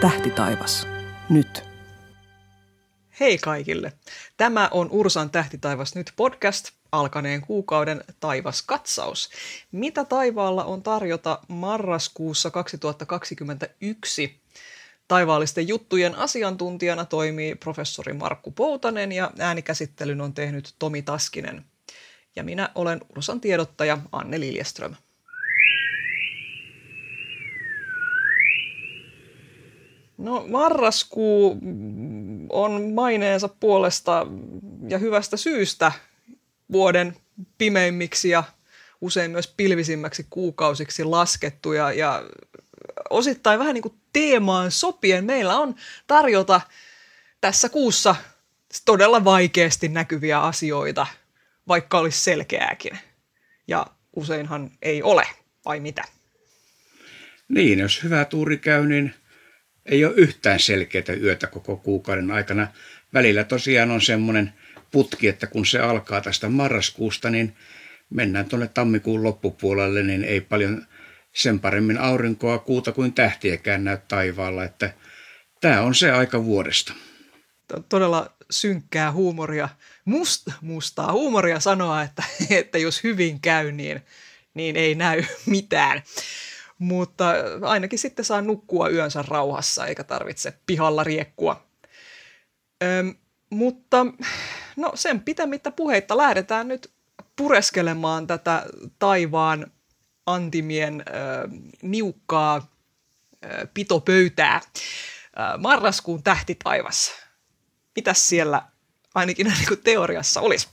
Tähti taivas. Nyt. Hei kaikille! Tämä on Ursan Tähti taivas nyt podcast, alkaneen kuukauden taivaskatsaus. Mitä taivaalla on tarjota marraskuussa 2021? Taivaallisten juttujen asiantuntijana toimii professori Markku Poutanen ja äänikäsittelyn on tehnyt Tomi Taskinen. Ja minä olen Ursan tiedottaja Anne Liljeström. No marraskuu on maineensa puolesta ja hyvästä syystä vuoden pimeimmiksi ja usein myös pilvisimmäksi kuukausiksi laskettu ja, ja osittain vähän niin kuin teemaan sopien meillä on tarjota tässä kuussa todella vaikeasti näkyviä asioita, vaikka olisi selkeääkin. Ja useinhan ei ole, vai mitä? Niin, jos hyvä tuuri käy, niin ei ole yhtään selkeää yötä koko kuukauden aikana. Välillä tosiaan on semmoinen putki, että kun se alkaa tästä marraskuusta, niin mennään tuonne tammikuun loppupuolelle, niin ei paljon sen paremmin aurinkoa, kuuta kuin tähtiäkään näy taivaalla, että tämä on se aika vuodesta. Todella synkkää huumoria, must, mustaa huumoria sanoa, että, että jos hyvin käy, niin, niin ei näy mitään. Mutta ainakin sitten saa nukkua yönsä rauhassa, eikä tarvitse pihalla riekkua. Öm, mutta no sen pitämättä puheitta lähdetään nyt pureskelemaan tätä taivaan antimien äh, niukkaa äh, pitopöytää. Äh, marraskuun tähti taivas. Mitäs siellä ainakin niin kuin teoriassa olisi?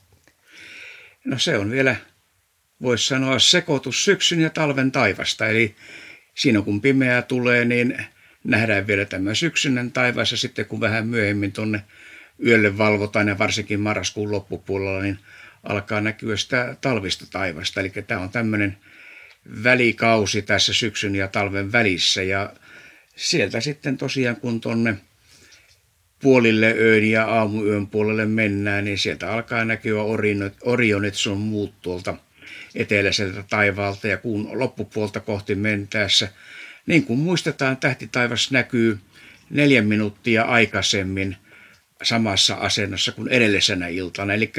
No se on vielä, voisi sanoa, sekoitus syksyn ja talven taivasta. Eli siinä kun pimeää tulee, niin nähdään vielä tämä syksynen taivas ja sitten kun vähän myöhemmin tuonne yölle valvotaan ja varsinkin marraskuun loppupuolella, niin alkaa näkyä sitä talvista taivasta. Eli tämä on tämmöinen välikausi tässä syksyn ja talven välissä ja sieltä sitten tosiaan kun tuonne puolille öön ja aamuyön puolelle mennään, niin sieltä alkaa näkyä orionit sun muut tuolta eteläiseltä taivaalta ja kuun loppupuolta kohti mentäessä. Niin kuin muistetaan, tähtitaivas näkyy neljän minuuttia aikaisemmin samassa asennossa kuin edellisenä iltana. Eli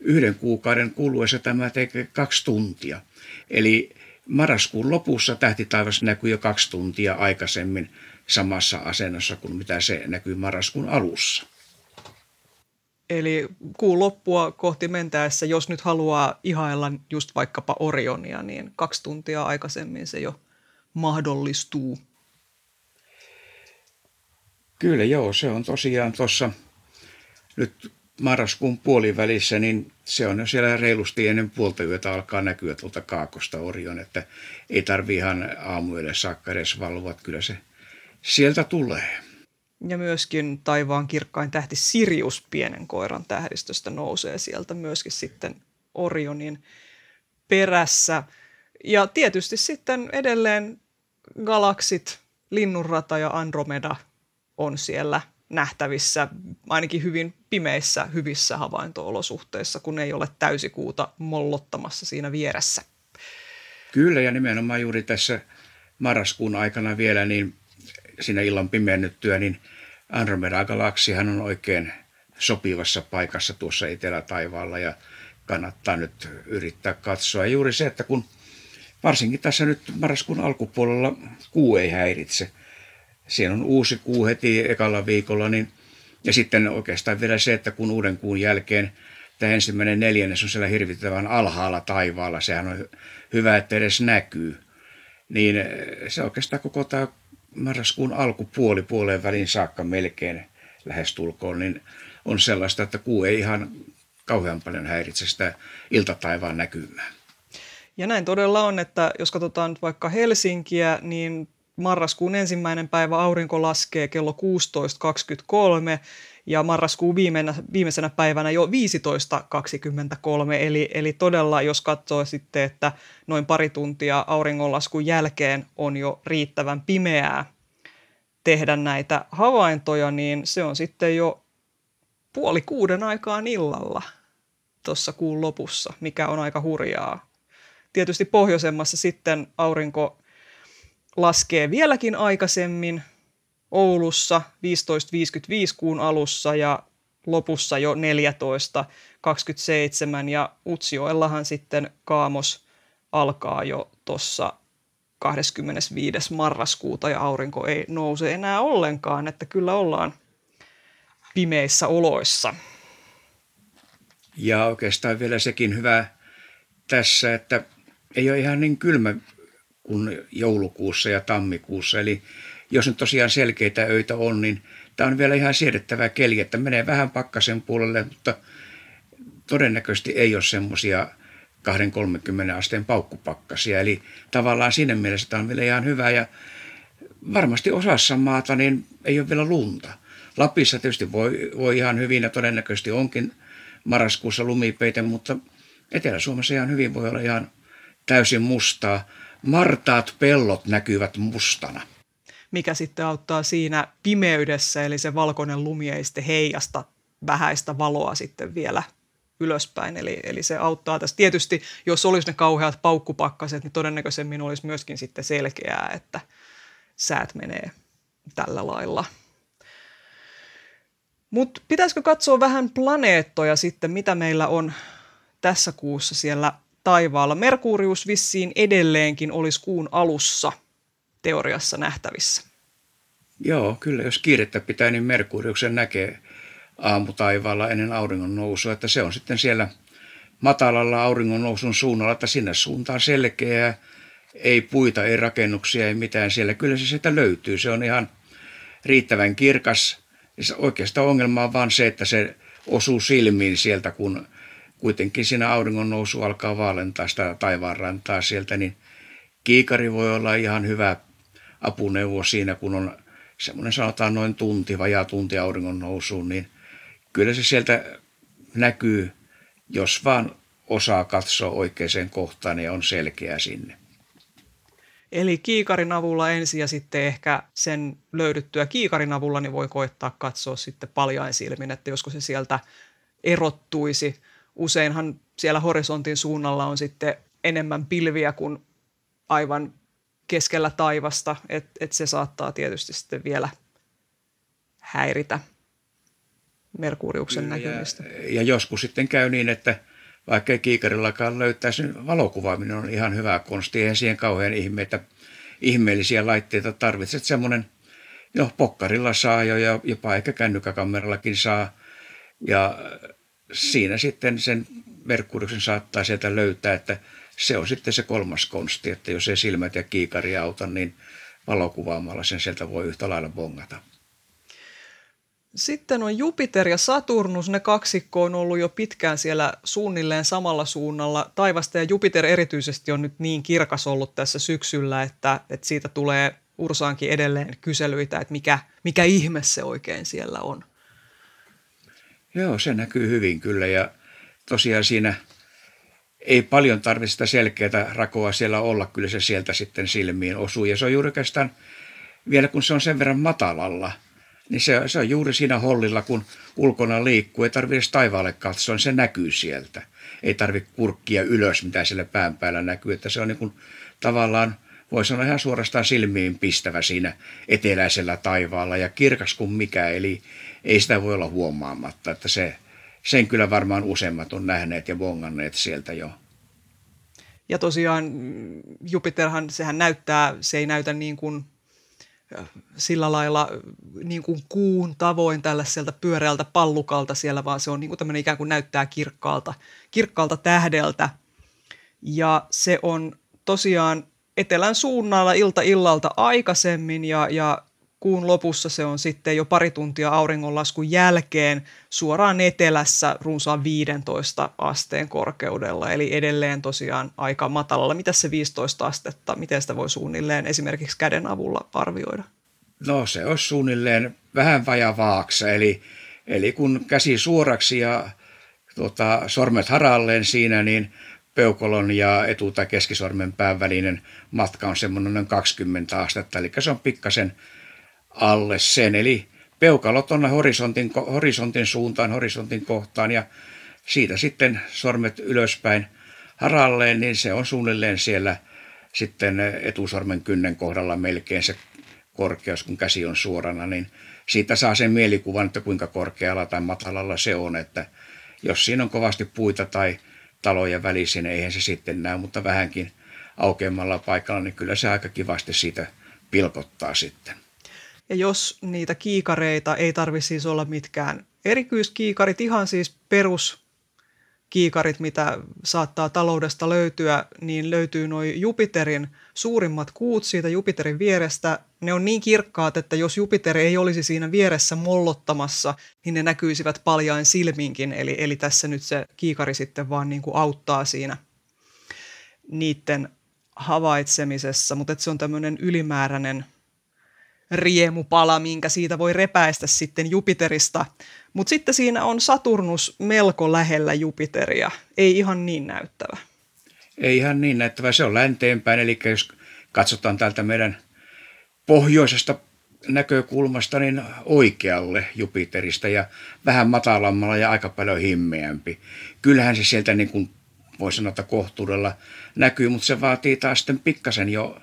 yhden kuukauden kuluessa tämä tekee kaksi tuntia. Eli marraskuun lopussa tähtitaivas näkyy jo kaksi tuntia aikaisemmin samassa asennossa kuin mitä se näkyy marraskuun alussa. Eli kuun loppua kohti mentäessä, jos nyt haluaa ihailla just vaikkapa Orionia, niin kaksi tuntia aikaisemmin se jo mahdollistuu. Kyllä joo, se on tosiaan tuossa nyt marraskuun puolivälissä, niin se on jo siellä reilusti ennen puolta yötä alkaa näkyä tuolta kaakosta Orion, että ei tarvi ihan aamuille saakka edes valvoa, kyllä se sieltä tulee. Ja myöskin taivaan kirkkain tähti Sirius pienen koiran tähdistöstä nousee sieltä myöskin sitten Orionin perässä. Ja tietysti sitten edelleen galaksit, Linnunrata ja Andromeda on siellä nähtävissä ainakin hyvin pimeissä, hyvissä havaintoolosuhteissa, kun ei ole täysikuuta mollottamassa siinä vieressä. Kyllä, ja nimenomaan juuri tässä marraskuun aikana vielä, niin siinä illan pimennyttyä, niin Andromeda-galaksihan on oikein sopivassa paikassa tuossa etelätaivaalla ja kannattaa nyt yrittää katsoa. Juuri se, että kun varsinkin tässä nyt marraskuun alkupuolella kuu ei häiritse, siinä on uusi kuu heti ekalla viikolla, niin, ja sitten oikeastaan vielä se, että kun uuden kuun jälkeen tämä ensimmäinen neljännes on siellä hirvittävän alhaalla taivaalla, sehän on hyvä, että edes näkyy, niin se oikeastaan koko tämä marraskuun alkupuoli puoleen välin saakka melkein lähestulkoon, niin on sellaista, että kuu ei ihan kauhean paljon häiritse sitä iltataivaan näkymää. Ja näin todella on, että jos katsotaan nyt vaikka Helsinkiä, niin marraskuun ensimmäinen päivä aurinko laskee kello 16.23 ja marraskuun viimeisenä, viimeisenä päivänä jo 15.23, eli, eli todella jos katsoo sitten, että noin pari tuntia auringonlaskun jälkeen on jo riittävän pimeää tehdä näitä havaintoja, niin se on sitten jo puoli kuuden aikaan illalla tuossa kuun lopussa, mikä on aika hurjaa. Tietysti pohjoisemmassa sitten aurinko laskee vieläkin aikaisemmin Oulussa 15.55 kuun alussa ja lopussa jo 14.27 ja Utsioellahan sitten kaamos alkaa jo tuossa 25. marraskuuta ja aurinko ei nouse enää ollenkaan, että kyllä ollaan pimeissä oloissa. Ja oikeastaan vielä sekin hyvä tässä, että ei ole ihan niin kylmä kuin joulukuussa ja tammikuussa. Eli jos nyt tosiaan selkeitä öitä on, niin tämä on vielä ihan siedettävää keli, että menee vähän pakkasen puolelle, mutta todennäköisesti ei ole semmoisia 2-30 asteen paukkupakkasia. Eli tavallaan siinä mielessä tämä on vielä ihan hyvä ja varmasti osassa maata niin ei ole vielä lunta. Lapissa tietysti voi, voi ihan hyvin ja todennäköisesti onkin marraskuussa lumipeite, mutta Etelä-Suomessa ihan hyvin voi olla ihan täysin mustaa. Martaat pellot näkyvät mustana. Mikä sitten auttaa siinä pimeydessä, eli se valkoinen lumi ei sitten heijasta vähäistä valoa sitten vielä ylöspäin. Eli, eli se auttaa tässä. Tietysti, jos olisi ne kauheat paukkupakkaset, niin todennäköisemmin olisi myöskin sitten selkeää, että säät menee tällä lailla. Mutta pitäisikö katsoa vähän planeettoja sitten, mitä meillä on tässä kuussa siellä taivaalla. Merkurius vissiin edelleenkin olisi kuun alussa teoriassa nähtävissä. Joo, kyllä jos kiirettä pitää, niin Merkuriuksen näkee aamutaivaalla ennen auringon nousua, että se on sitten siellä matalalla auringon nousun suunnalla, että sinne suuntaan selkeää, ei puita, ei rakennuksia, ei mitään siellä. Kyllä se sieltä löytyy, se on ihan riittävän kirkas. Oikeastaan ongelma on vaan se, että se osuu silmiin sieltä, kun kuitenkin siinä auringon nousu alkaa vaalentaa sitä taivaanrantaa sieltä, niin kiikari voi olla ihan hyvä apuneuvo siinä, kun on semmoinen sanotaan noin tunti, vajaa tunti auringon nousuun, niin kyllä se sieltä näkyy, jos vaan osaa katsoa oikeaan kohtaan ja on selkeä sinne. Eli kiikarin avulla ensin ja sitten ehkä sen löydyttyä kiikarin avulla niin voi koettaa katsoa sitten paljain silmin, että josko se sieltä erottuisi. Useinhan siellä horisontin suunnalla on sitten enemmän pilviä kuin aivan keskellä taivasta, että et se saattaa tietysti sitten vielä häiritä Merkuriuksen näkymistä. Ja, ja joskus sitten käy niin, että vaikka ei kiikarillakaan löytäisi, niin valokuvaaminen on ihan hyvä konsti. Eihän siihen kauhean ihmeitä, ihmeellisiä laitteita tarvitse. Että semmoinen, no pokkarilla saa jo ja jopa ehkä kännykkäkamerallakin saa. Ja siinä sitten sen Merkuriuksen saattaa sieltä löytää, että se on sitten se kolmas konsti, että jos ei silmät ja kiikari auta, niin valokuvaamalla sen sieltä voi yhtä lailla bongata. Sitten on Jupiter ja Saturnus, ne kaksikko on ollut jo pitkään siellä suunnilleen samalla suunnalla. Taivasta ja Jupiter erityisesti on nyt niin kirkas ollut tässä syksyllä, että, että siitä tulee Ursaankin edelleen kyselyitä, että mikä, mikä ihme se oikein siellä on. Joo, se näkyy hyvin kyllä ja tosiaan siinä ei paljon tarvitse sitä selkeää rakoa siellä olla, kyllä se sieltä sitten silmiin osuu. Ja se on juuri oikeastaan, vielä kun se on sen verran matalalla – niin se, se on juuri siinä hollilla, kun ulkona liikkuu. Ei tarvitse edes taivaalle katsoa, se näkyy sieltä. Ei tarvitse kurkkia ylös, mitä siellä pään päällä näkyy. Että se on niin kuin, tavallaan, voi sanoa ihan suorastaan silmiin pistävä siinä eteläisellä taivaalla ja kirkas kuin mikä. Eli ei sitä voi olla huomaamatta, että se, sen kyllä varmaan useimmat on nähneet ja bonganneet sieltä jo. Ja tosiaan Jupiterhan, sehän näyttää, se ei näytä niin kuin sillä lailla niin kuin kuun tavoin tällaiselta pyöreältä pallukalta siellä, vaan se on niin kuin tämmöinen ikään kuin näyttää kirkkaalta, kirkkaalta tähdeltä. Ja se on tosiaan etelän suunnalla ilta illalta aikaisemmin ja, ja kuun lopussa se on sitten jo pari tuntia auringonlaskun jälkeen suoraan etelässä runsaan 15 asteen korkeudella, eli edelleen tosiaan aika matalalla. Mitä se 15 astetta, miten sitä voi suunnilleen esimerkiksi käden avulla arvioida? No se on suunnilleen vähän vajavaaksa, eli, eli kun käsi suoraksi ja tota, sormet haralleen siinä, niin peukolon ja etu- tai keskisormen pään välinen matka on semmoinen noin 20 astetta, eli se on pikkasen alle sen. Eli peukalot on horisontin, horisontin suuntaan, horisontin kohtaan ja siitä sitten sormet ylöspäin haralleen, niin se on suunnilleen siellä sitten etusormen kynnen kohdalla melkein se korkeus, kun käsi on suorana, niin siitä saa sen mielikuvan, että kuinka korkealla tai matalalla se on, että jos siinä on kovasti puita tai taloja välissä, niin eihän se sitten näy, mutta vähänkin aukeammalla paikalla, niin kyllä se aika kivasti siitä pilkottaa sitten. Ja jos niitä kiikareita ei tarvitse siis olla mitkään erityiskiikarit, ihan siis perus kiikarit, mitä saattaa taloudesta löytyä, niin löytyy noin Jupiterin suurimmat kuut siitä Jupiterin vierestä. Ne on niin kirkkaat, että jos Jupiter ei olisi siinä vieressä mollottamassa, niin ne näkyisivät paljain silminkin. Eli, eli tässä nyt se kiikari sitten vaan niin kuin auttaa siinä niiden havaitsemisessa, mutta se on tämmöinen ylimääräinen riemupala, minkä siitä voi repäistä sitten Jupiterista. Mutta sitten siinä on Saturnus melko lähellä Jupiteria, ei ihan niin näyttävä. Ei ihan niin näyttävä, se on länteenpäin, eli jos katsotaan täältä meidän pohjoisesta näkökulmasta niin oikealle Jupiterista ja vähän matalammalla ja aika paljon himmeämpi. Kyllähän se sieltä niin kuin voi sanoa, että kohtuudella näkyy, mutta se vaatii taas sitten pikkasen jo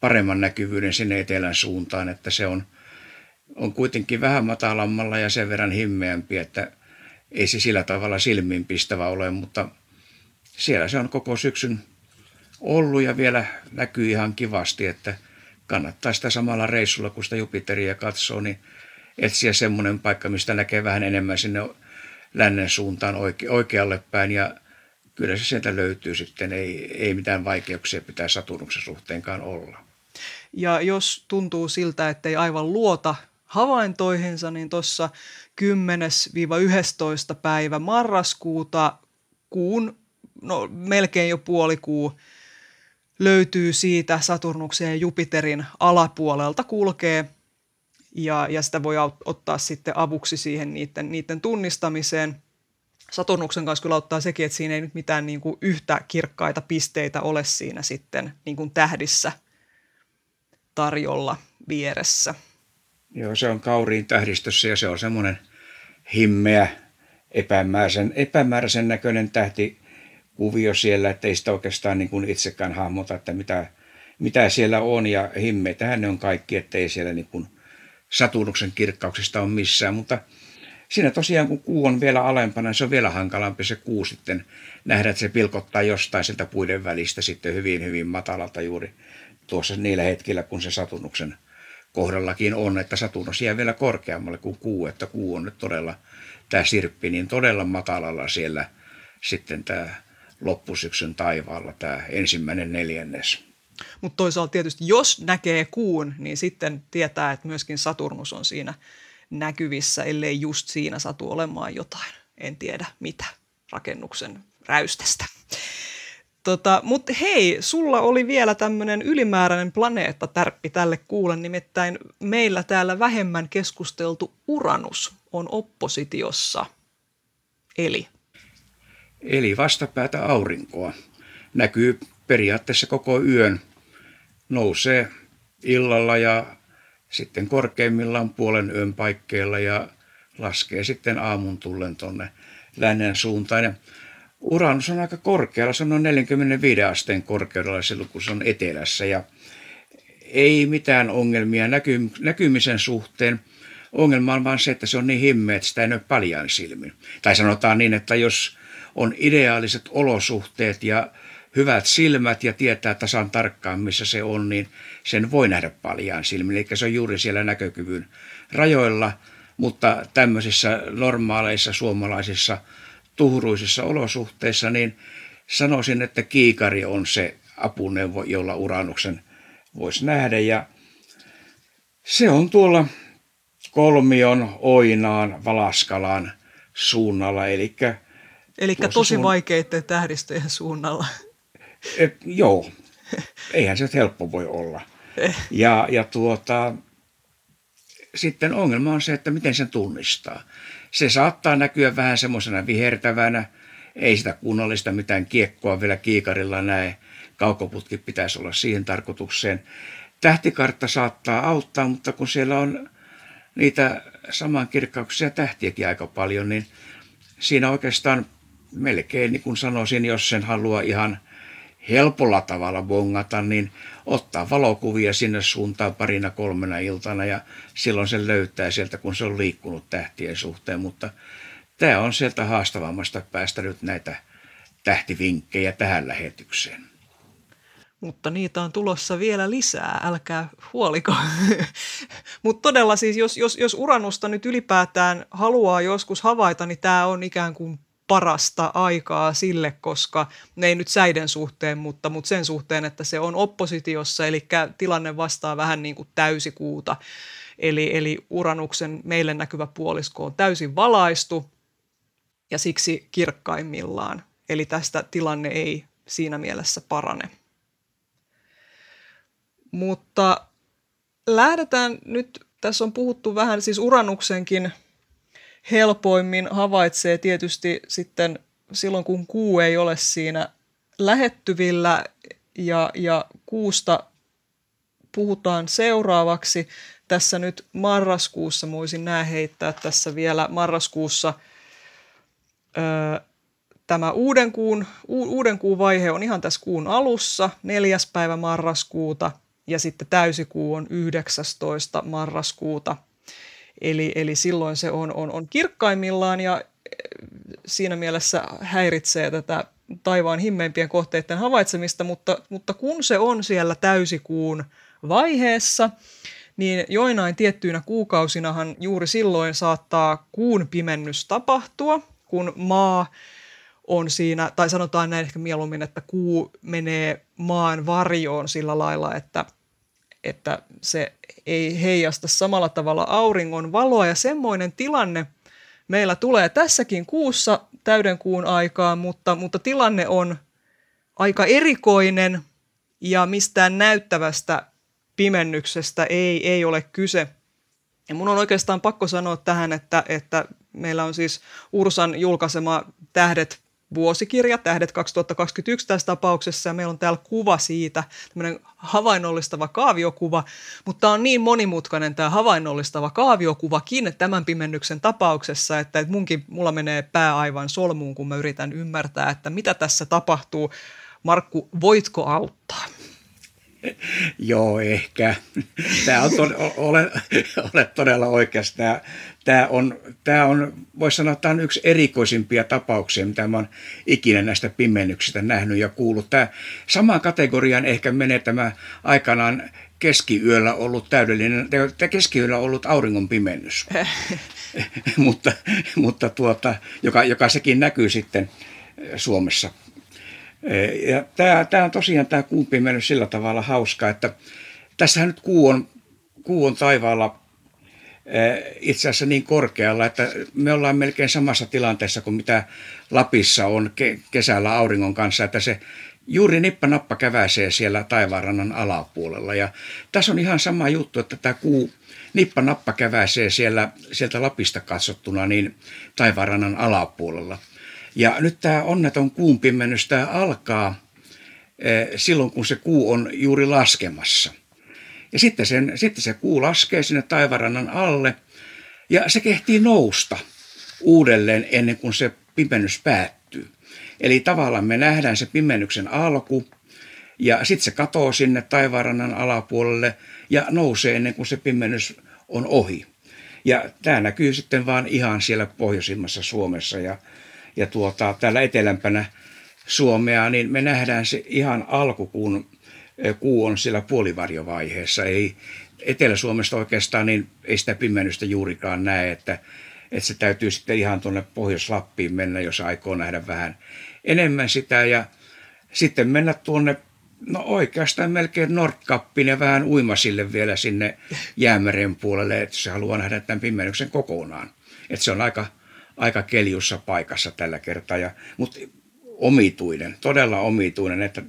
paremman näkyvyyden sinne etelän suuntaan, että se on, on kuitenkin vähän matalammalla ja sen verran himmeämpi, että ei se sillä tavalla silmiinpistävä ole, mutta siellä se on koko syksyn ollut ja vielä näkyy ihan kivasti, että kannattaa sitä samalla reissulla, kun sitä Jupiteria katsoo, niin etsiä semmoinen paikka, mistä näkee vähän enemmän sinne lännen suuntaan oike- oikealle päin ja kyllä se sieltä löytyy sitten, ei, ei mitään vaikeuksia pitää Saturnuksen suhteenkaan olla. Ja jos tuntuu siltä, että ei aivan luota havaintoihinsa, niin tuossa 10-11 päivä marraskuuta kuun, no melkein jo puoli kuu, löytyy siitä Saturnuksen ja Jupiterin alapuolelta kulkee ja, ja sitä voi ottaa sitten avuksi siihen niiden, niiden tunnistamiseen. Saturnuksen kanssa kyllä auttaa sekin, että siinä ei nyt mitään niin kuin yhtä kirkkaita pisteitä ole siinä sitten niin kuin tähdissä tarjolla vieressä. Joo, se on kauriin tähdistössä ja se on semmoinen himmeä, epämääräisen, epämääräisen näköinen tähti kuvio siellä, että ei sitä oikeastaan niin kuin itsekään hahmota, että mitä, mitä siellä on ja himmeitähän ne on kaikki, että ei siellä niin kuin Saturnuksen kirkkauksista ole missään, mutta siinä tosiaan kun kuu on vielä alempana, niin se on vielä hankalampi se kuu sitten nähdä, että se pilkottaa jostain sieltä puiden välistä sitten hyvin, hyvin matalalta juuri tuossa niillä hetkillä, kun se Saturnuksen kohdallakin on, että Saturnus jää vielä korkeammalle kuin kuu, että kuu on nyt todella, tämä sirppi, niin todella matalalla siellä sitten tämä loppusyksyn taivaalla, tämä ensimmäinen neljännes. Mutta toisaalta tietysti, jos näkee kuun, niin sitten tietää, että myöskin Saturnus on siinä näkyvissä, ellei just siinä satu olemaan jotain, en tiedä mitä, rakennuksen räystästä. Tota, Mutta hei, sulla oli vielä tämmöinen ylimääräinen planeetta tärppi tälle kuulen, nimittäin meillä täällä vähemmän keskusteltu Uranus on oppositiossa. Eli? Eli vastapäätä aurinkoa. Näkyy periaatteessa koko yön. Nousee illalla ja sitten korkeimmillaan puolen yön paikkeilla ja laskee sitten aamun tullen tuonne lännen suuntaan. Uranus on aika korkealla, se on noin 45 asteen korkeudella silloin, kun se on etelässä ja ei mitään ongelmia näky, näkymisen suhteen. Ongelma on vaan se, että se on niin himmeä, että sitä ei näy paljaan silmin. Tai sanotaan niin, että jos on ideaaliset olosuhteet ja hyvät silmät ja tietää tasan tarkkaan, missä se on, niin sen voi nähdä paljaan silmin. Eli se on juuri siellä näkökyvyn rajoilla, mutta tämmöisissä normaaleissa suomalaisissa tuhruisissa olosuhteissa, niin sanoisin, että kiikari on se apuneuvo, jolla uranuksen voisi nähdä. Ja se on tuolla kolmion, oinaan, valaskalaan suunnalla, eli Eli tosi suun... vaikeiden tähdistöjen suunnalla. Et, joo, eihän se helppo voi olla. Eh. Ja, ja tuota, sitten ongelma on se, että miten sen tunnistaa. Se saattaa näkyä vähän semmoisena vihertävänä, ei sitä kunnollista mitään kiekkoa vielä kiikarilla näe. Kaukoputki pitäisi olla siihen tarkoitukseen. Tähtikartta saattaa auttaa, mutta kun siellä on niitä samankirkkauksia tähtiäkin aika paljon, niin siinä oikeastaan melkein niin kuin sanoisin, jos sen haluaa ihan helpolla tavalla bongata, niin ottaa valokuvia sinne suuntaan parina kolmena iltana ja silloin se löytää sieltä, kun se on liikkunut tähtien suhteen. Mutta tämä on sieltä haastavammasta päästä nyt näitä tähtivinkkejä tähän lähetykseen. Mutta niitä on tulossa vielä lisää, älkää huoliko. Mutta todella siis, jos, jos, jos uranusta nyt ylipäätään haluaa joskus havaita, niin tämä on ikään kuin parasta aikaa sille, koska ne ei nyt säiden suhteen, mutta, mutta sen suhteen, että se on oppositiossa, eli tilanne vastaa vähän niin kuin täysikuuta. Eli, eli uranuksen meille näkyvä puolisko on täysin valaistu ja siksi kirkkaimmillaan. Eli tästä tilanne ei siinä mielessä parane. Mutta lähdetään nyt, tässä on puhuttu vähän siis uranuksenkin helpoimmin havaitsee tietysti sitten silloin, kun kuu ei ole siinä lähettyvillä ja, ja kuusta puhutaan seuraavaksi. Tässä nyt marraskuussa, muisin nämä heittää tässä vielä marraskuussa öö, tämä uuden kuun, u, uuden kuun vaihe on ihan tässä kuun alussa, neljäs päivä marraskuuta – ja sitten täysikuu on 19. marraskuuta. Eli, eli silloin se on, on, on kirkkaimmillaan ja eh, siinä mielessä häiritsee tätä taivaan himmeimpien kohteiden havaitsemista, mutta, mutta kun se on siellä täysikuun vaiheessa, niin joinain tiettyinä kuukausinahan juuri silloin saattaa kuun pimennys tapahtua, kun maa on siinä, tai sanotaan näin ehkä mieluummin, että kuu menee maan varjoon sillä lailla, että että se ei heijasta samalla tavalla auringon valoa ja semmoinen tilanne meillä tulee tässäkin kuussa täyden kuun aikaa, mutta, mutta tilanne on aika erikoinen ja mistään näyttävästä pimennyksestä ei, ei ole kyse. Ja mun on oikeastaan pakko sanoa tähän, että, että meillä on siis Ursan julkaisema Tähdet vuosikirja, Tähdet 2021 tässä tapauksessa, ja meillä on täällä kuva siitä, tämmöinen havainnollistava kaaviokuva, mutta on niin monimutkainen tämä havainnollistava kaaviokuvakin tämän pimennyksen tapauksessa, että, että munkin, mulla menee pää aivan solmuun, kun mä yritän ymmärtää, että mitä tässä tapahtuu. Markku, voitko auttaa? Joo, ehkä. Tämä on tod- ole, ole todella oikeassa. Tämä, tämä on, tämä on voisi sanoa, että tämä on yksi erikoisimpia tapauksia, mitä mä olen ikinä näistä pimennyksistä nähnyt ja kuullut. Tämä samaan kategoriaan ehkä menee tämä aikanaan keskiyöllä ollut täydellinen, keskiyöllä ollut auringon pimennys, mutta, mutta tuota, joka, joka sekin näkyy sitten Suomessa ja tämä, tämä on tosiaan tämä kuun pimennys sillä tavalla hauska, että tässähän nyt kuu on, kuu on taivaalla itse asiassa niin korkealla, että me ollaan melkein samassa tilanteessa kuin mitä Lapissa on ke- kesällä auringon kanssa, että se juuri nippa nappa käväisee siellä taivaanrannan alapuolella. Ja tässä on ihan sama juttu, että tämä kuu nippa nappa käväisee siellä, sieltä Lapista katsottuna niin taivaanrannan alapuolella. Ja nyt tämä onneton kuun pimennys, tämä alkaa eh, silloin, kun se kuu on juuri laskemassa. Ja sitten, sen, sitten se kuu laskee sinne taivarannan alle ja se kehtii nousta uudelleen ennen kuin se pimennys päättyy. Eli tavallaan me nähdään se pimennyksen alku ja sitten se katoo sinne taivarannan alapuolelle ja nousee ennen kuin se pimennys on ohi. Ja tämä näkyy sitten vaan ihan siellä pohjoisimmassa Suomessa ja ja tuota, täällä etelämpänä Suomea, niin me nähdään se ihan alku, kun eh, kuu on siellä puolivarjovaiheessa. Ei Etelä-Suomesta oikeastaan niin ei sitä pimennystä juurikaan näe, että, että se täytyy sitten ihan tuonne Pohjois-Lappiin mennä, jos aikoo nähdä vähän enemmän sitä. Ja sitten mennä tuonne, no oikeastaan melkein Nordkappiin ja vähän uimasille vielä sinne jäämeren puolelle, että se haluaa nähdä tämän pimennyksen kokonaan. Että se on aika, aika keljussa paikassa tällä kertaa, ja, mutta omituinen, todella omituinen, että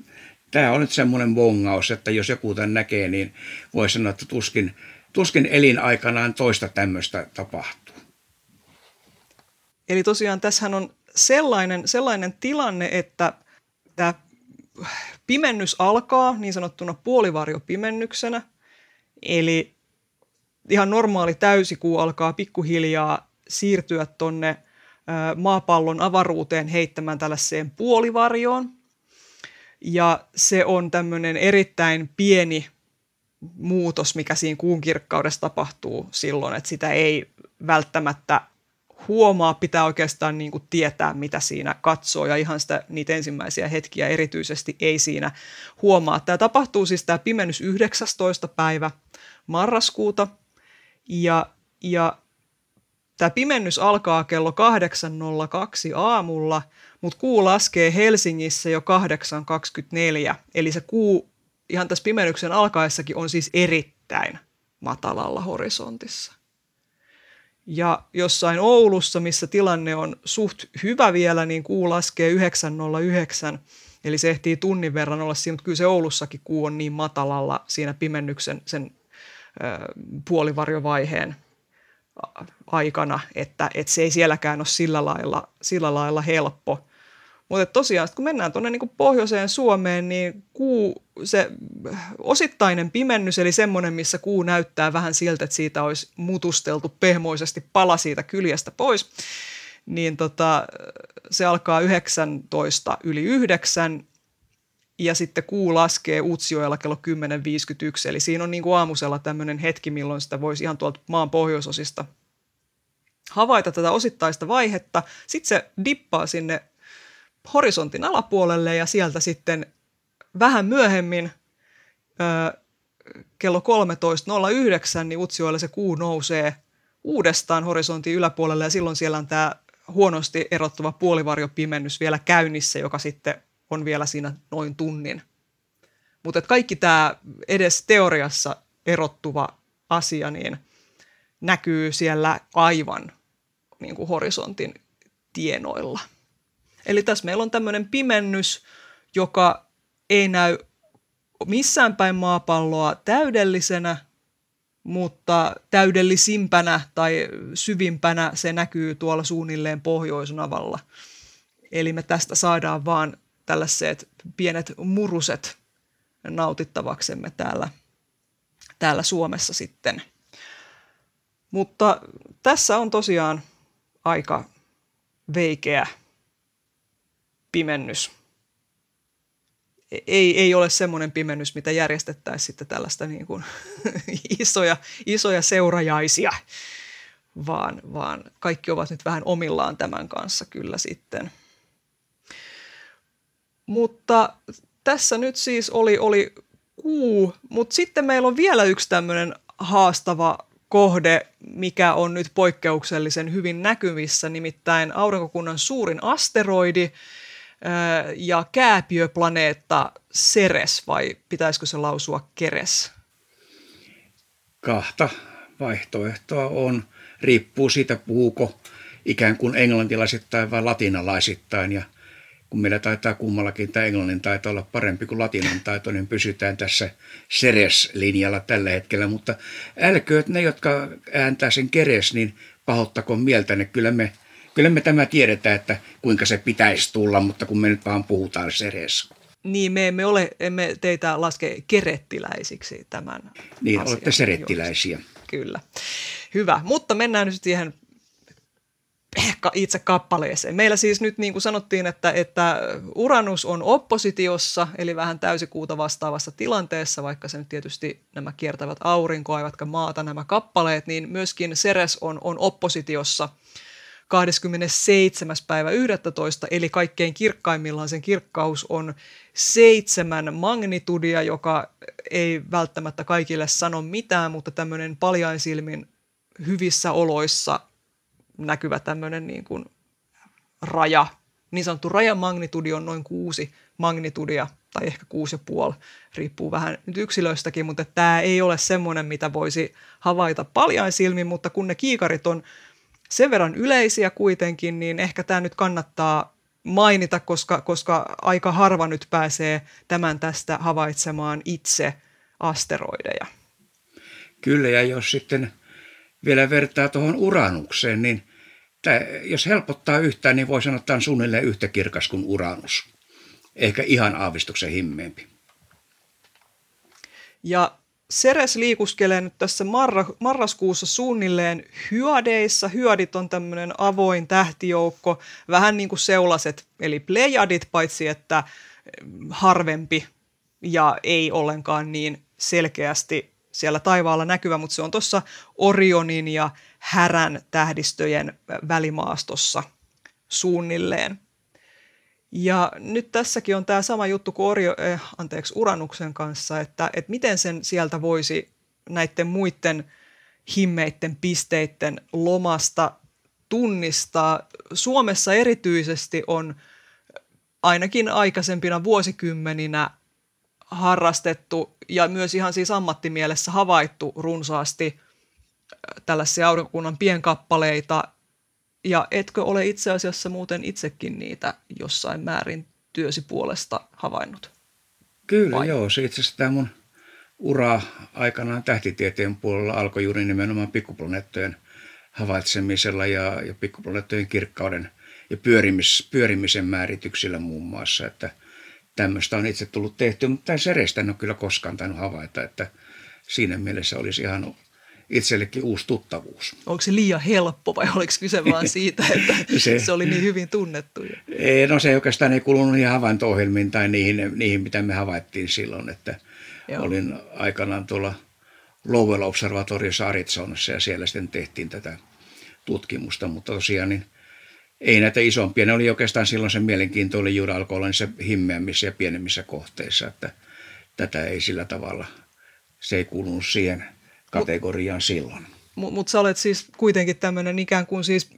tämä on nyt semmoinen bongaus, että jos joku tämän näkee, niin voi sanoa, että tuskin, tuskin elinaikanaan toista tämmöistä tapahtuu. Eli tosiaan tässähän on sellainen, sellainen tilanne, että tämä pimennys alkaa niin sanottuna puolivarjopimennyksenä, eli ihan normaali täysikuu alkaa pikkuhiljaa siirtyä tuonne maapallon avaruuteen heittämään tällaiseen puolivarjoon. Ja se on tämmöinen erittäin pieni muutos, mikä siinä kuun kirkkaudessa tapahtuu silloin, että sitä ei välttämättä huomaa, pitää oikeastaan niin kuin tietää, mitä siinä katsoo, ja ihan sitä, niitä ensimmäisiä hetkiä erityisesti ei siinä huomaa. Tämä tapahtuu siis tämä pimennys 19. päivä marraskuuta, ja, ja tämä pimennys alkaa kello 8.02 aamulla, mutta kuu laskee Helsingissä jo 8.24, eli se kuu ihan tässä pimennyksen alkaessakin on siis erittäin matalalla horisontissa. Ja jossain Oulussa, missä tilanne on suht hyvä vielä, niin kuu laskee 9.09, eli se ehtii tunnin verran olla siinä, mutta kyllä se Oulussakin kuu on niin matalalla siinä pimennyksen sen ö, puolivarjovaiheen aikana, että, että se ei sielläkään ole sillä lailla, sillä lailla helppo. Mutta tosiaan, kun mennään tuonne niin pohjoiseen Suomeen, niin kuu, se osittainen pimennys, eli semmoinen, missä kuu näyttää vähän siltä, että siitä olisi mutusteltu pehmoisesti pala siitä kyljestä pois, niin tota, se alkaa 19 yli 9 ja sitten kuu laskee Utsjoella kello 10.51, eli siinä on niin kuin aamusella tämmöinen hetki, milloin sitä voisi ihan tuolta maan pohjoisosista havaita tätä osittaista vaihetta. Sitten se dippaa sinne horisontin alapuolelle ja sieltä sitten vähän myöhemmin ö, kello 13.09 niin Utsjoella se kuu nousee uudestaan horisontin yläpuolelle ja silloin siellä on tämä huonosti erottuva puolivarjopimennys vielä käynnissä, joka sitten on vielä siinä noin tunnin. Mutta kaikki tämä edes teoriassa erottuva asia niin näkyy siellä aivan niin kuin horisontin tienoilla. Eli tässä meillä on tämmöinen pimennys, joka ei näy missään päin maapalloa täydellisenä, mutta täydellisimpänä tai syvimpänä se näkyy tuolla suunnilleen pohjoisnavalla. Eli me tästä saadaan vaan tällaiset pienet muruset nautittavaksemme täällä, täällä Suomessa sitten. Mutta tässä on tosiaan aika veikeä pimennys. Ei, ei ole semmoinen pimennys, mitä järjestettäisiin sitten tällaista niin kuin isoja, isoja seurajaisia, vaan, vaan kaikki ovat nyt vähän omillaan tämän kanssa kyllä sitten. Mutta tässä nyt siis oli, oli kuu, mutta sitten meillä on vielä yksi tämmöinen haastava kohde, mikä on nyt poikkeuksellisen hyvin näkyvissä, nimittäin aurinkokunnan suurin asteroidi ja kääpiöplaneetta Ceres, vai pitäisikö se lausua Keres? Kahta vaihtoehtoa on. Riippuu siitä, puhuuko ikään kuin englantilaisittain vai latinalaisittain. Ja kun meillä taitaa kummallakin tämä englannin taito olla parempi kuin latinan taito, niin pysytään tässä Ceres-linjalla tällä hetkellä. Mutta älkööt ne, jotka ääntää sen Keres, niin pahoittakoon mieltä, Kyllä me, kyllä me tämä tiedetään, että kuinka se pitäisi tulla, mutta kun me nyt vaan puhutaan Ceres. Niin, me emme, ole, emme teitä laske kerettiläisiksi tämän Niin, asian olette serettiläisiä. Kyllä. Hyvä, mutta mennään nyt siihen itse kappaleeseen. Meillä siis nyt niin kuin sanottiin, että, että Uranus on oppositiossa, eli vähän täysikuuta vastaavassa tilanteessa, vaikka se nyt tietysti nämä kiertävät aurinkoa eivätkä maata nämä kappaleet, niin myöskin Ceres on, on oppositiossa 27. päivä 11. Eli kaikkein kirkkaimmillaan sen kirkkaus on seitsemän magnitudia, joka ei välttämättä kaikille sano mitään, mutta tämmöinen paljaisilmin hyvissä oloissa näkyvä tämmöinen niin kuin raja, niin sanottu rajamagnitudi on noin kuusi magnitudia tai ehkä kuusi ja puoli, riippuu vähän nyt yksilöistäkin, mutta tämä ei ole semmoinen, mitä voisi havaita paljain silmin, mutta kun ne kiikarit on sen verran yleisiä kuitenkin, niin ehkä tämä nyt kannattaa mainita, koska, koska aika harva nyt pääsee tämän tästä havaitsemaan itse asteroideja. Kyllä, ja jos sitten vielä vertaa tuohon uranukseen, niin tämä, jos helpottaa yhtään, niin voi sanoa, että on suunnilleen yhtä kirkas kuin uranus. Ehkä ihan aavistuksen himmeempi. Ja Ceres liikuskelee nyt tässä marra, marraskuussa suunnilleen hyadeissa. Hyadit on tämmöinen avoin tähtijoukko, vähän niin kuin seulaset, eli plejadit, paitsi että harvempi ja ei ollenkaan niin selkeästi siellä taivaalla näkyvä, mutta se on tuossa Orionin ja Härän tähdistöjen välimaastossa suunnilleen. Ja nyt tässäkin on tämä sama juttu kuin Orio, eh, anteeksi, Uranuksen kanssa, että, että miten sen sieltä voisi näiden muiden himmeiden pisteiden lomasta tunnistaa. Suomessa erityisesti on ainakin aikaisempina vuosikymmeninä harrastettu ja myös ihan siis ammattimielessä havaittu runsaasti tällaisia aurinkokunnan pienkappaleita. Ja etkö ole itse asiassa muuten itsekin niitä jossain määrin työsi puolesta havainnut? Kyllä, Vai? joo. Se itse asiassa tämä mun ura aikanaan tähtitieteen puolella alkoi juuri nimenomaan pikkuplaneettojen havaitsemisella ja, ja pikkuplaneettojen kirkkauden ja pyörimis, pyörimisen määrityksillä muun muassa, että tämmöistä on itse tullut tehty, mutta tämä serestä en ole kyllä koskaan tainnut havaita, että siinä mielessä olisi ihan itsellekin uusi tuttavuus. Onko se liian helppo vai oliko kyse vain siitä, että se, se oli niin hyvin tunnettu? Ei, no se oikeastaan ei kulunut niihin havainto-ohjelmiin tai niihin, niihin, mitä me havaittiin silloin, että Joo. olin aikanaan tuolla Lowell Observatoriossa Arizonassa ja siellä sitten tehtiin tätä tutkimusta, mutta tosiaan niin ei näitä isompia. Ne oli oikeastaan silloin se mielenkiinto oli juuri alkoi olla niissä himmeämmissä ja pienemmissä kohteissa, että tätä ei sillä tavalla, se ei kuulunut siihen kategoriaan mut, silloin. Mutta mut sä olet siis kuitenkin tämmöinen ikään kuin siis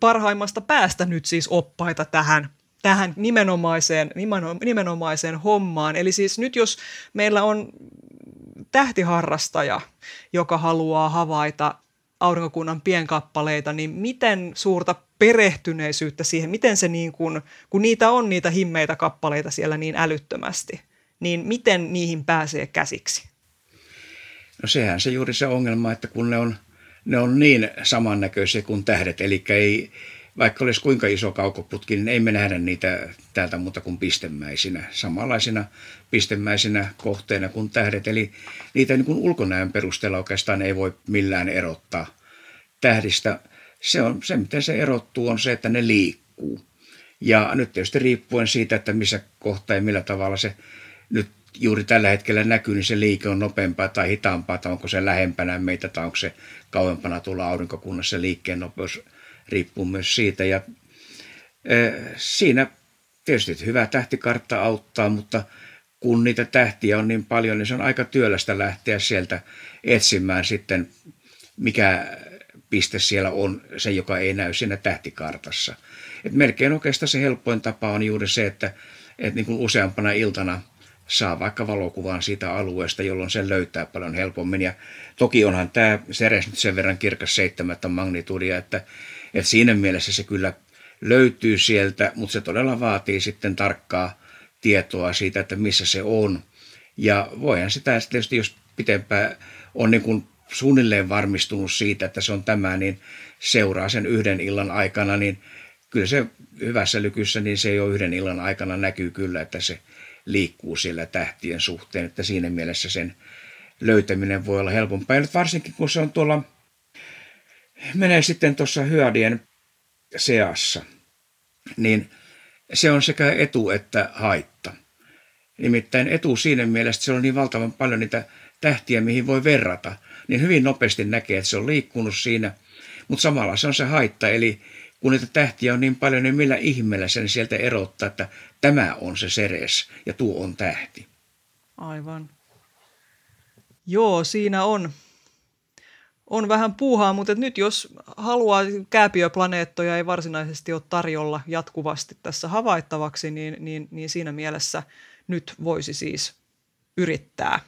parhaimmasta päästä nyt siis oppaita tähän tähän nimenomaiseen, nimenomaiseen hommaan. Eli siis nyt jos meillä on tähtiharrastaja, joka haluaa havaita aurinkokunnan pienkappaleita, niin miten suurta perehtyneisyyttä siihen, miten se niin kuin, kun niitä on niitä himmeitä kappaleita siellä niin älyttömästi, niin miten niihin pääsee käsiksi? No sehän se juuri se ongelma, että kun ne on, ne on niin samannäköisiä kuin tähdet, eli ei, vaikka olisi kuinka iso kaukoputki, niin ei me nähdä niitä täältä muuta kuin pistemäisinä, samanlaisina pistemäisinä kohteina kuin tähdet. Eli niitä niin kuin ulkonäön perusteella oikeastaan ei voi millään erottaa tähdistä. Se, on, se, miten se erottuu, on se, että ne liikkuu. Ja nyt tietysti riippuen siitä, että missä kohtaa ja millä tavalla se nyt juuri tällä hetkellä näkyy, niin se liike on nopeampaa tai hitaampaa, tai onko se lähempänä meitä, tai onko se kauempana tuolla aurinkokunnassa liikkeen nopeus riippuu myös siitä. Ja siinä tietysti hyvä tähtikartta auttaa, mutta kun niitä tähtiä on niin paljon, niin se on aika työlästä lähteä sieltä etsimään sitten, mikä piste siellä on se, joka ei näy siinä tähtikartassa. Et melkein oikeastaan se helpoin tapa on juuri se, että, että niin useampana iltana saa vaikka valokuvan siitä alueesta, jolloin sen löytää paljon helpommin. Ja toki onhan tämä Ceres nyt sen verran kirkas seitsemättä magnitudia, että et siinä mielessä se kyllä löytyy sieltä, mutta se todella vaatii sitten tarkkaa tietoa siitä, että missä se on. Ja voihan sitä tietysti, jos pitempään on niin kuin suunnilleen varmistunut siitä, että se on tämä, niin seuraa sen yhden illan aikana, niin kyllä se hyvässä lykyssä, niin se jo yhden illan aikana näkyy kyllä, että se liikkuu siellä tähtien suhteen, että siinä mielessä sen löytäminen voi olla helpompaa. Ja nyt varsinkin kun se on tuolla menee sitten tuossa hyödien seassa, niin se on sekä etu että haitta. Nimittäin etu siinä mielessä, että se on niin valtavan paljon niitä tähtiä, mihin voi verrata, niin hyvin nopeasti näkee, että se on liikkunut siinä, mutta samalla se on se haitta, eli kun niitä tähtiä on niin paljon, niin millä ihmeellä sen sieltä erottaa, että tämä on se seres ja tuo on tähti. Aivan. Joo, siinä on on vähän puuhaa, mutta nyt jos haluaa kääpiöplaneettoja ei varsinaisesti ole tarjolla jatkuvasti tässä havaittavaksi, niin, niin, niin siinä mielessä nyt voisi siis yrittää.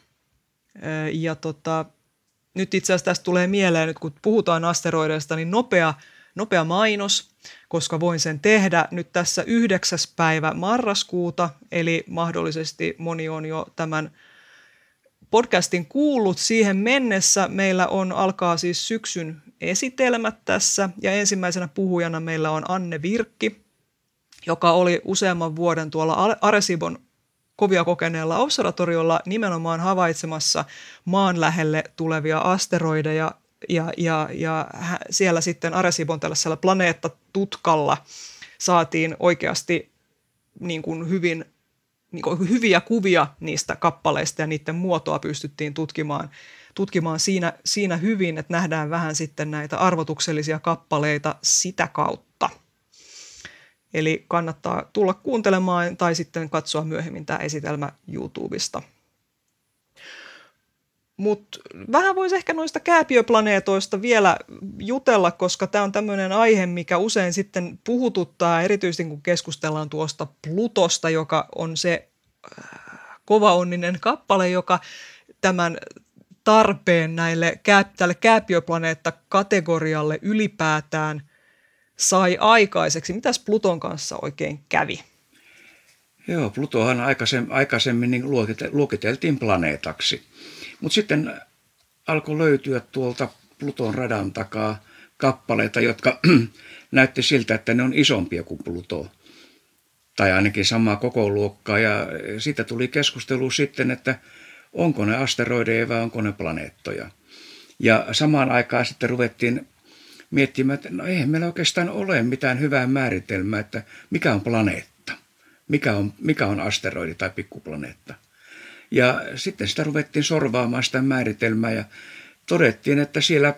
Ja tota, nyt itse asiassa tästä tulee mieleen, nyt kun puhutaan asteroideista, niin nopea, nopea mainos, koska voin sen tehdä nyt tässä yhdeksäs päivä marraskuuta, eli mahdollisesti moni on jo tämän – podcastin kuullut siihen mennessä. Meillä on alkaa siis syksyn esitelmät tässä ja ensimmäisenä puhujana meillä on Anne Virkki, joka oli useamman vuoden tuolla Aresibon kovia kokeneella observatoriolla nimenomaan havaitsemassa maan lähelle tulevia asteroideja ja, ja, ja siellä sitten Aresibon tällaisella planeettatutkalla saatiin oikeasti niin kuin hyvin niin hyviä kuvia niistä kappaleista ja niiden muotoa pystyttiin tutkimaan, tutkimaan siinä, siinä hyvin, että nähdään vähän sitten näitä arvotuksellisia kappaleita sitä kautta. Eli kannattaa tulla kuuntelemaan tai sitten katsoa myöhemmin tämä esitelmä YouTubesta. Mutta vähän voisi ehkä noista kääpiöplaneetoista vielä jutella, koska tämä on tämmöinen aihe, mikä usein sitten puhututtaa, erityisesti kun keskustellaan tuosta Plutosta, joka on se äh, kovaonninen kappale, joka tämän tarpeen näille, tälle kääpiöplaneetta-kategorialle ylipäätään sai aikaiseksi. Mitäs Pluton kanssa oikein kävi? Joo, Plutohan aikaisemmin, aikaisemmin niin luokiteltiin planeetaksi – mutta sitten alkoi löytyä tuolta Pluton radan takaa kappaleita, jotka näytti siltä, että ne on isompia kuin Pluto. Tai ainakin samaa koko luokkaa. Ja siitä tuli keskustelu sitten, että onko ne asteroideja vai onko ne planeettoja. Ja samaan aikaan sitten ruvettiin miettimään, että no eihän meillä oikeastaan ole mitään hyvää määritelmää, että mikä on planeetta, mikä on, mikä on asteroidi tai pikkuplaneetta. Ja sitten sitä ruvettiin sorvaamaan sitä määritelmää ja todettiin, että siellä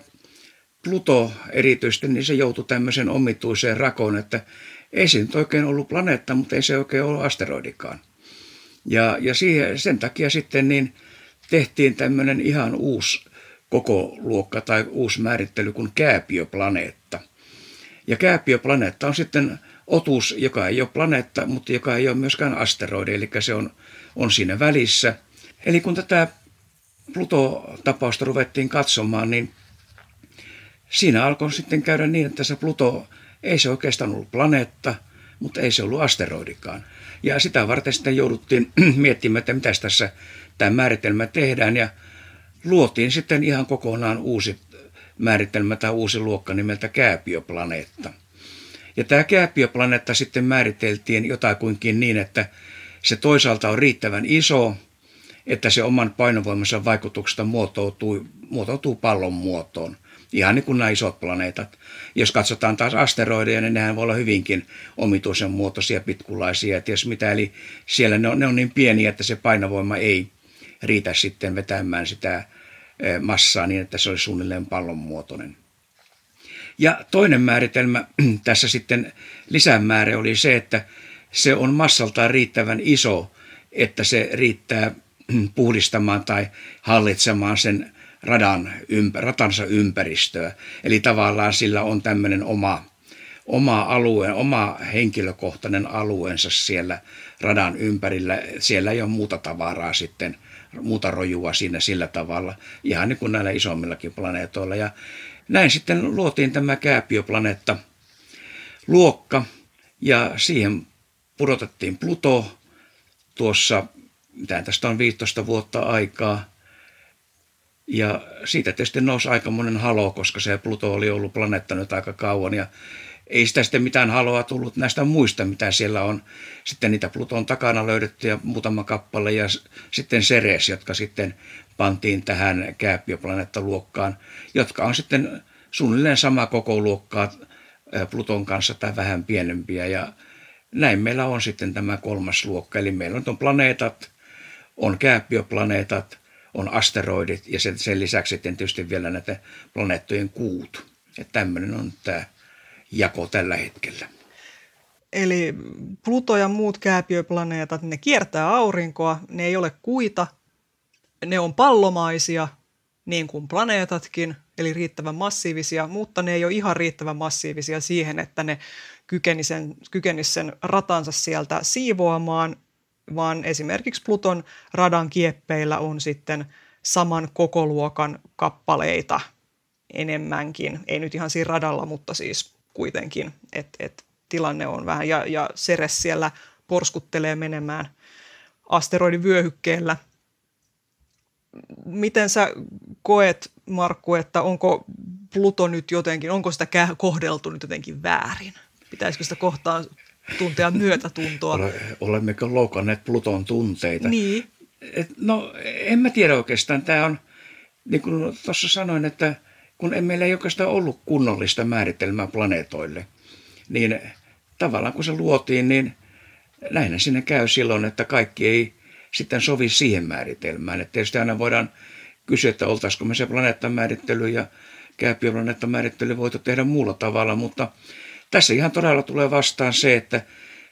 Pluto erityisesti, niin se joutui tämmöisen omituiseen rakoon, että ei se nyt oikein ollut planeetta, mutta ei se oikein ollut asteroidikaan. Ja, ja siihen, sen takia sitten niin tehtiin tämmöinen ihan uusi koko luokka tai uusi määrittely kuin kääpiöplaneetta. Ja kääpiöplaneetta on sitten otus, joka ei ole planeetta, mutta joka ei ole myöskään asteroidi, eli se on, on siinä välissä. Eli kun tätä Pluto-tapausta ruvettiin katsomaan, niin siinä alkoi sitten käydä niin, että se Pluto ei se oikeastaan ollut planeetta, mutta ei se ollut asteroidikaan. Ja sitä varten sitten jouduttiin miettimään, että mitä tässä tämä määritelmä tehdään, ja luotiin sitten ihan kokonaan uusi määritelmä tai uusi luokka nimeltä kääpiöplaneetta. Ja tämä kääpiöplaneetta sitten määriteltiin jotakuinkin niin, että se toisaalta on riittävän iso, että se oman painovoimansa vaikutuksesta muotoutuu, muotoutuu pallon muotoon. Ihan niin kuin nämä isot planeetat. Jos katsotaan taas asteroideja, niin nehän voi olla hyvinkin omituisen muotoisia, pitkulaisia ties mitä. Eli siellä ne on, ne on niin pieniä, että se painovoima ei riitä sitten vetämään sitä eh, massaa niin, että se olisi suunnilleen pallon muotoinen. Ja toinen määritelmä tässä sitten lisämäärä oli se, että se on massaltaan riittävän iso, että se riittää puhdistamaan tai hallitsemaan sen radan, ratansa ympäristöä. Eli tavallaan sillä on tämmöinen oma, oma alue, oma henkilökohtainen alueensa siellä radan ympärillä. Siellä ei ole muuta tavaraa sitten, muuta rojua siinä sillä tavalla, ihan niin kuin näillä isommillakin planeetoilla. Ja näin sitten luotiin tämä kääpiöplaneetta luokka ja siihen pudotettiin Pluto tuossa, mitä tästä on 15 vuotta aikaa. Ja siitä tietysti nousi aika monen halo, koska se Pluto oli ollut planeetta nyt aika kauan ja ei sitä sitten mitään haloa tullut näistä muista, mitä siellä on. Sitten niitä Pluton takana löydetty ja muutama kappale ja sitten Ceres, jotka sitten pantiin tähän kääpiöplaneettaluokkaan, jotka on sitten suunnilleen sama koko luokkaa Pluton kanssa tai vähän pienempiä. Ja näin meillä on sitten tämä kolmas luokka. Eli meillä on planeetat, on kääpiöplaneetat, on asteroidit ja sen, sen lisäksi sitten tietysti vielä näitä planeettojen kuut. Että tämmöinen on tämä jako tällä hetkellä. Eli Pluto ja muut kääpiöplaneetat, ne kiertää aurinkoa, ne ei ole kuita, ne on pallomaisia, niin kuin planeetatkin, eli riittävän massiivisia, mutta ne ei ole ihan riittävän massiivisia siihen, että ne kykenisi sen, kykenisi sen ratansa sieltä siivoamaan, vaan esimerkiksi Pluton radan kieppeillä on sitten saman kokoluokan kappaleita enemmänkin. Ei nyt ihan siinä radalla, mutta siis kuitenkin, että et tilanne on vähän, ja, ja Ceres siellä porskuttelee menemään asteroidin vyöhykkeellä. Miten sä koet, Markku, että onko Pluto nyt jotenkin, onko sitä kohdeltu nyt jotenkin väärin? Pitäisikö sitä kohtaa tuntea myötätuntoa? Olemmeko loukanneet Pluton tunteita? Niin. Et, no, en mä tiedä oikeastaan. Tämä on, niin kuin tuossa sanoin, että kun ei meillä ei oikeastaan ollut kunnollista määritelmää planeetoille, niin tavallaan kun se luotiin, niin näinhän sinne käy silloin, että kaikki ei sitten sovi siihen määritelmään. Että tietysti aina voidaan kysyä, että oltaisiko me se planeettamäärittely ja kääpiöplaneettamäärittely voitu tehdä muulla tavalla, mutta tässä ihan todella tulee vastaan se, että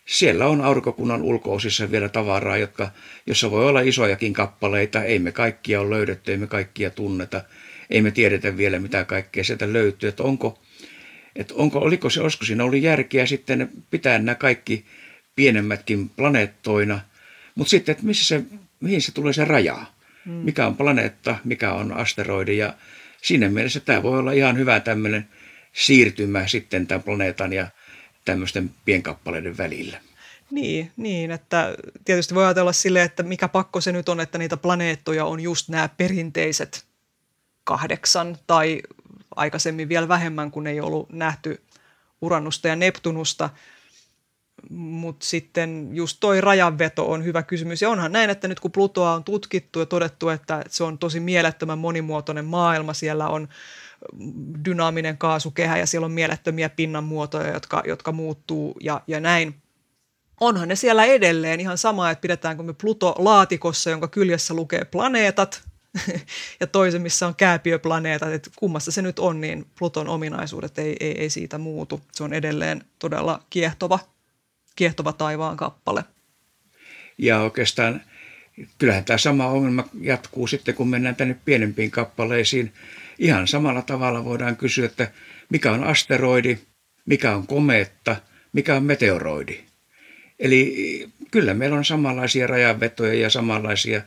siellä on aurinkokunnan ulkoosissa vielä tavaraa, jotka, jossa voi olla isojakin kappaleita. Ei me kaikkia ole löydetty, ei me kaikkia tunneta. Ei me tiedetä vielä, mitä kaikkea sieltä löytyy. Että onko, että onko, oliko se, olisiko siinä ollut järkeä sitten pitää nämä kaikki pienemmätkin planeettoina. Mutta sitten, että missä se, mihin se tulee se raja? Hmm. Mikä on planeetta, mikä on asteroidi ja siinä mielessä tämä voi olla ihan hyvä tämmöinen siirtymä sitten tämän planeetan ja tämmöisten pienkappaleiden välillä. Niin, niin, että tietysti voi ajatella sille, että mikä pakko se nyt on, että niitä planeettoja on just nämä perinteiset kahdeksan tai aikaisemmin vielä vähemmän, kun ei ollut nähty Uranusta ja Neptunusta. Mutta sitten just toi rajanveto on hyvä kysymys. Ja onhan näin, että nyt kun Plutoa on tutkittu ja todettu, että se on tosi mielettömän monimuotoinen maailma, siellä on dynaaminen kaasukehä ja siellä on mielettömiä pinnanmuotoja, jotka, jotka muuttuu ja, ja näin. Onhan ne siellä edelleen ihan sama, että pidetäänkö me Pluto laatikossa, jonka kyljessä lukee planeetat, ja toisen, missä on kääpiöplaneetat, että kummassa se nyt on, niin Pluton ominaisuudet ei, ei, ei siitä muutu. Se on edelleen todella kiehtova, kiehtova taivaan kappale. Ja oikeastaan kyllähän tämä sama ongelma jatkuu sitten, kun mennään tänne pienempiin kappaleisiin. Ihan samalla tavalla voidaan kysyä, että mikä on asteroidi, mikä on komeetta, mikä on meteoroidi. Eli kyllä meillä on samanlaisia rajanvetoja ja samanlaisia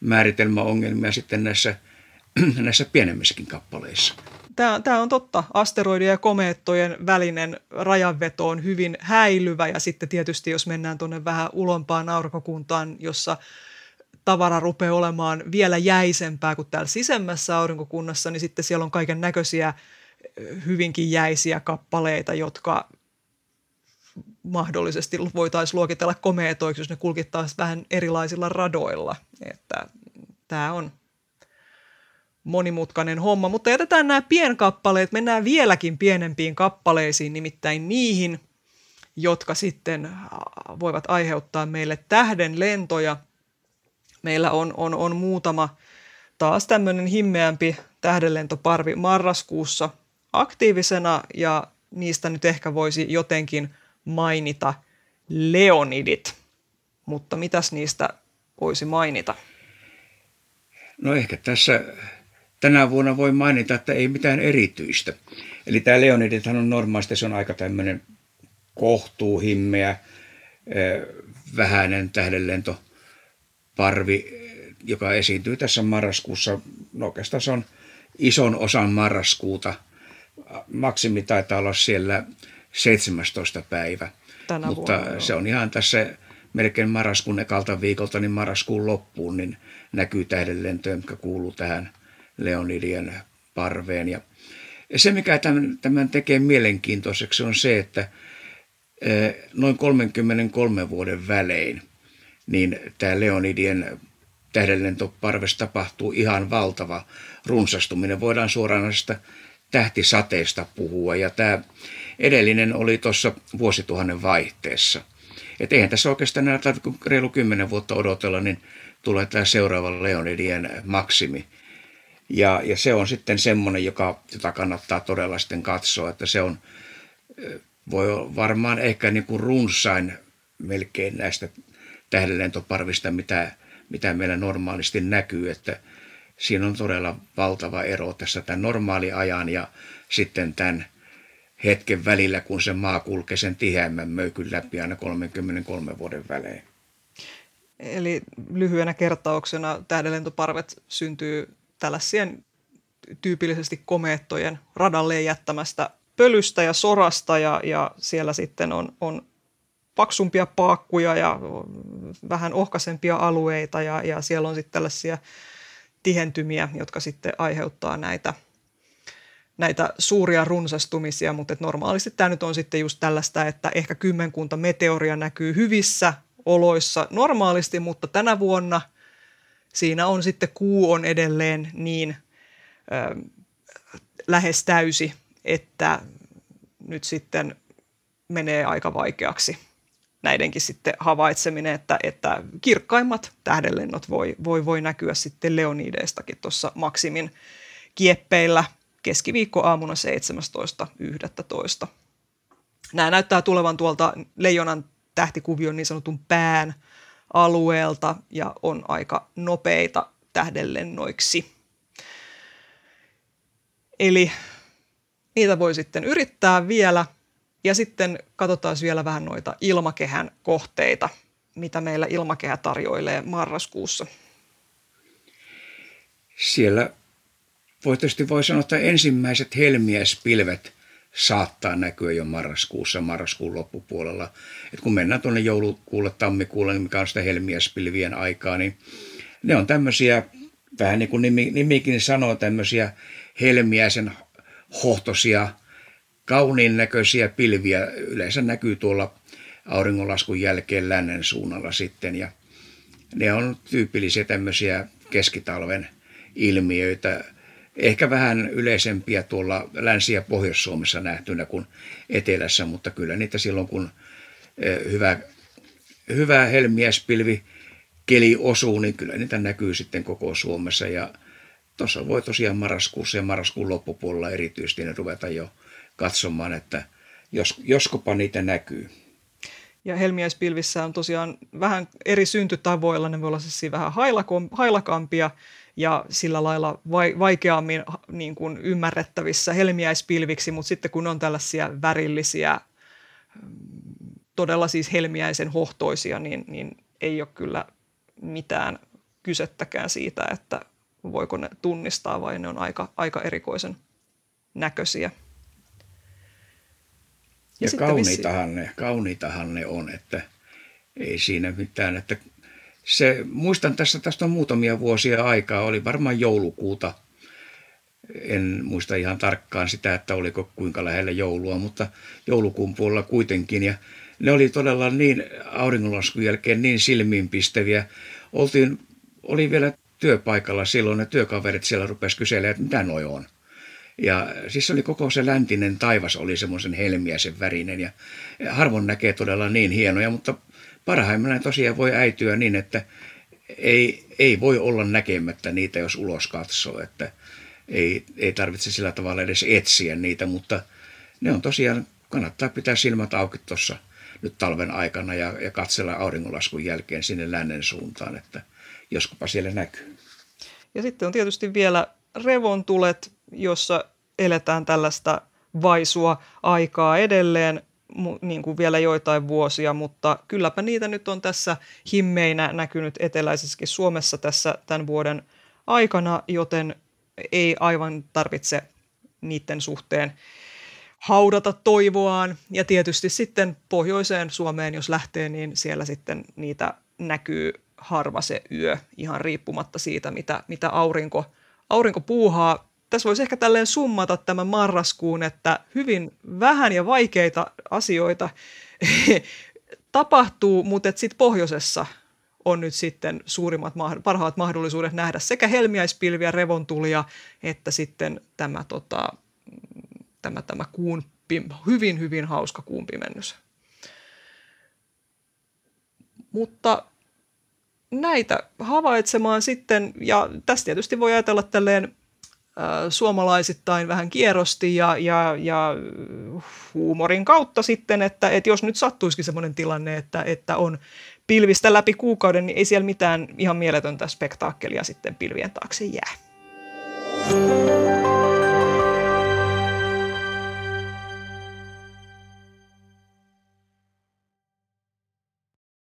määritelmäongelmia sitten näissä, näissä pienemmissäkin kappaleissa. Tämä, tämä on totta. Asteroidien ja komeettojen välinen rajanveto on hyvin häilyvä ja sitten tietysti jos mennään tuonne vähän ulompaan aurinkokuntaan, jossa tavara rupeaa olemaan vielä jäisempää kuin täällä sisemmässä aurinkokunnassa, niin sitten siellä on kaiken näköisiä hyvinkin jäisiä kappaleita, jotka mahdollisesti voitaisiin luokitella komeetoiksi, jos ne kulkittaisiin vähän erilaisilla radoilla. Että tämä on monimutkainen homma, mutta jätetään nämä pienkappaleet, mennään vieläkin pienempiin kappaleisiin, nimittäin niihin, jotka sitten voivat aiheuttaa meille tähden lentoja. Meillä on, on, on muutama taas tämmöinen himmeämpi tähdenlentoparvi marraskuussa aktiivisena ja niistä nyt ehkä voisi jotenkin – mainita Leonidit, mutta mitäs niistä voisi mainita? No ehkä tässä tänä vuonna voi mainita, että ei mitään erityistä. Eli tämä Leonidithan on normaalisti, se on aika tämmöinen kohtuuhimmeä, vähäinen tähdenlentoparvi, joka esiintyy tässä marraskuussa. No oikeastaan se on ison osan marraskuuta. Maksimi taitaa olla siellä 17. päivä. Tänä Mutta vuonna, se on ihan tässä melkein marraskuun ekalta viikolta, niin marraskuun loppuun, niin näkyy tähdenlentoja, jotka kuuluu tähän Leonidien parveen. Ja se, mikä tämän, tämän tekee mielenkiintoiseksi, on se, että eh, noin 33 vuoden välein niin tämä Leonidien tähdenlentoparvessa tapahtuu ihan valtava runsastuminen. Voidaan suoranaisesta tähtisateesta puhua. Ja tämä edellinen oli tuossa vuosituhannen vaihteessa. Et eihän tässä oikeastaan tarvitse reilu kymmenen vuotta odotella, niin tulee tämä seuraava Leonidien maksimi. Ja, ja se on sitten semmoinen, joka, jota kannattaa todella sitten katsoa, että se on, voi varmaan ehkä niin kuin runsain melkein näistä tähdenlentoparvista, mitä, mitä meillä normaalisti näkyy, että siinä on todella valtava ero tässä tämän normaaliajan ja sitten tämän hetken välillä, kun se maa kulkee sen tiheämmän möykyn läpi aina 33 vuoden välein. Eli lyhyenä kertauksena tähdenlentoparvet syntyy tällaisien tyypillisesti komeettojen radalle jättämästä pölystä ja sorasta ja, ja siellä sitten on, on paksumpia paakkuja ja vähän ohkaisempia alueita ja, ja siellä on sitten tällaisia tihentymiä, jotka sitten aiheuttaa näitä – näitä suuria runsastumisia, mutta normaalisti tämä nyt on sitten just tällaista, että ehkä kymmenkunta meteoria näkyy hyvissä oloissa normaalisti, mutta tänä vuonna siinä on sitten kuu on edelleen niin ö, lähes täysi, että nyt sitten menee aika vaikeaksi näidenkin sitten havaitseminen, että, että kirkkaimmat tähdenlennot voi, voi, voi näkyä sitten Leonideistakin tuossa Maksimin kieppeillä keskiviikkoaamuna 17.11. Nämä näyttää tulevan tuolta Leijonan tähtikuvion niin sanotun pään alueelta ja on aika nopeita tähdenlennoiksi. Eli niitä voi sitten yrittää vielä ja sitten katsotaan vielä vähän noita ilmakehän kohteita, mitä meillä ilmakehä tarjoilee marraskuussa. Siellä voi tietysti voi sanoa, että ensimmäiset helmiäispilvet saattaa näkyä jo marraskuussa, marraskuun loppupuolella. Et kun mennään tuonne joulukuulle, tammikuulle, mikä on sitä helmiäispilvien aikaa, niin ne on tämmöisiä, vähän niin kuin nimi, nimikin sanoo, tämmöisiä helmiäisen hohtosia, kauniin näköisiä pilviä. Yleensä näkyy tuolla auringonlaskun jälkeen lännen suunnalla sitten. Ja ne on tyypillisiä tämmöisiä keskitalven ilmiöitä, ehkä vähän yleisempiä tuolla Länsi- ja Pohjois-Suomessa nähtynä kuin Etelässä, mutta kyllä niitä silloin kun hyvä, hyvä helmiäspilvi keli osuu, niin kyllä niitä näkyy sitten koko Suomessa. Ja tuossa voi tosiaan marraskuussa ja marraskuun loppupuolella erityisesti ne ruveta jo katsomaan, että jos, joskopa niitä näkyy. Ja helmiäispilvissä on tosiaan vähän eri syntytavoilla, ne voi olla siis vähän hailakampia ja sillä lailla vaikeammin niin kuin ymmärrettävissä helmiäispilviksi, mutta sitten kun on tällaisia värillisiä, todella siis helmiäisen hohtoisia, niin, niin ei ole kyllä mitään kysettäkään siitä, että voiko ne tunnistaa vai ne on aika, aika erikoisen näköisiä. Ja, ja kauniitahan, ne, kauniitahan ne on, että ei siinä mitään. Että se, muistan tässä, tästä on muutamia vuosia aikaa, oli varmaan joulukuuta. En muista ihan tarkkaan sitä, että oliko kuinka lähellä joulua, mutta joulukuun puolella kuitenkin. Ja ne oli todella niin auringonlaskun jälkeen niin silmiinpistäviä. Oltiin, oli vielä työpaikalla silloin, ne työkaverit siellä rupesivat kyselemään, että mitä noi on. Ja siis oli koko se läntinen taivas oli semmoisen helmiäisen värinen ja harvoin näkee todella niin hienoja, mutta parhaimmillaan tosiaan voi äityä niin, että ei, ei voi olla näkemättä niitä, jos ulos katsoo, että ei, ei tarvitse sillä tavalla edes etsiä niitä, mutta ne on tosiaan, kannattaa pitää silmät auki tuossa nyt talven aikana ja, ja katsella auringonlaskun jälkeen sinne lännen suuntaan, että joskupa siellä näkyy. Ja sitten on tietysti vielä revontulet, jossa eletään tällaista vaisua aikaa edelleen, niin kuin vielä joitain vuosia, mutta kylläpä niitä nyt on tässä himmeinä näkynyt eteläisessäkin Suomessa tässä tämän vuoden aikana, joten ei aivan tarvitse niiden suhteen haudata toivoaan. Ja tietysti sitten pohjoiseen Suomeen, jos lähtee, niin siellä sitten niitä näkyy harva se yö, ihan riippumatta siitä, mitä, mitä aurinko, aurinko puuhaa tässä voisi ehkä tälleen summata tämän marraskuun, että hyvin vähän ja vaikeita asioita tapahtuu, mutta sitten pohjoisessa on nyt sitten suurimmat, parhaat mahdollisuudet nähdä sekä helmiäispilviä, revontulia, että sitten tämä, tota, tämä, tämä kuun, hyvin, hyvin hauska kuumpimennys. Mutta näitä havaitsemaan sitten, ja tästä tietysti voi ajatella tälleen suomalaisittain vähän kierrosti ja, ja, ja huumorin kautta sitten, että, että jos nyt sattuisikin sellainen tilanne, että, että on pilvistä läpi kuukauden, niin ei siellä mitään ihan mieletöntä spektaakkelia sitten pilvien taakse jää.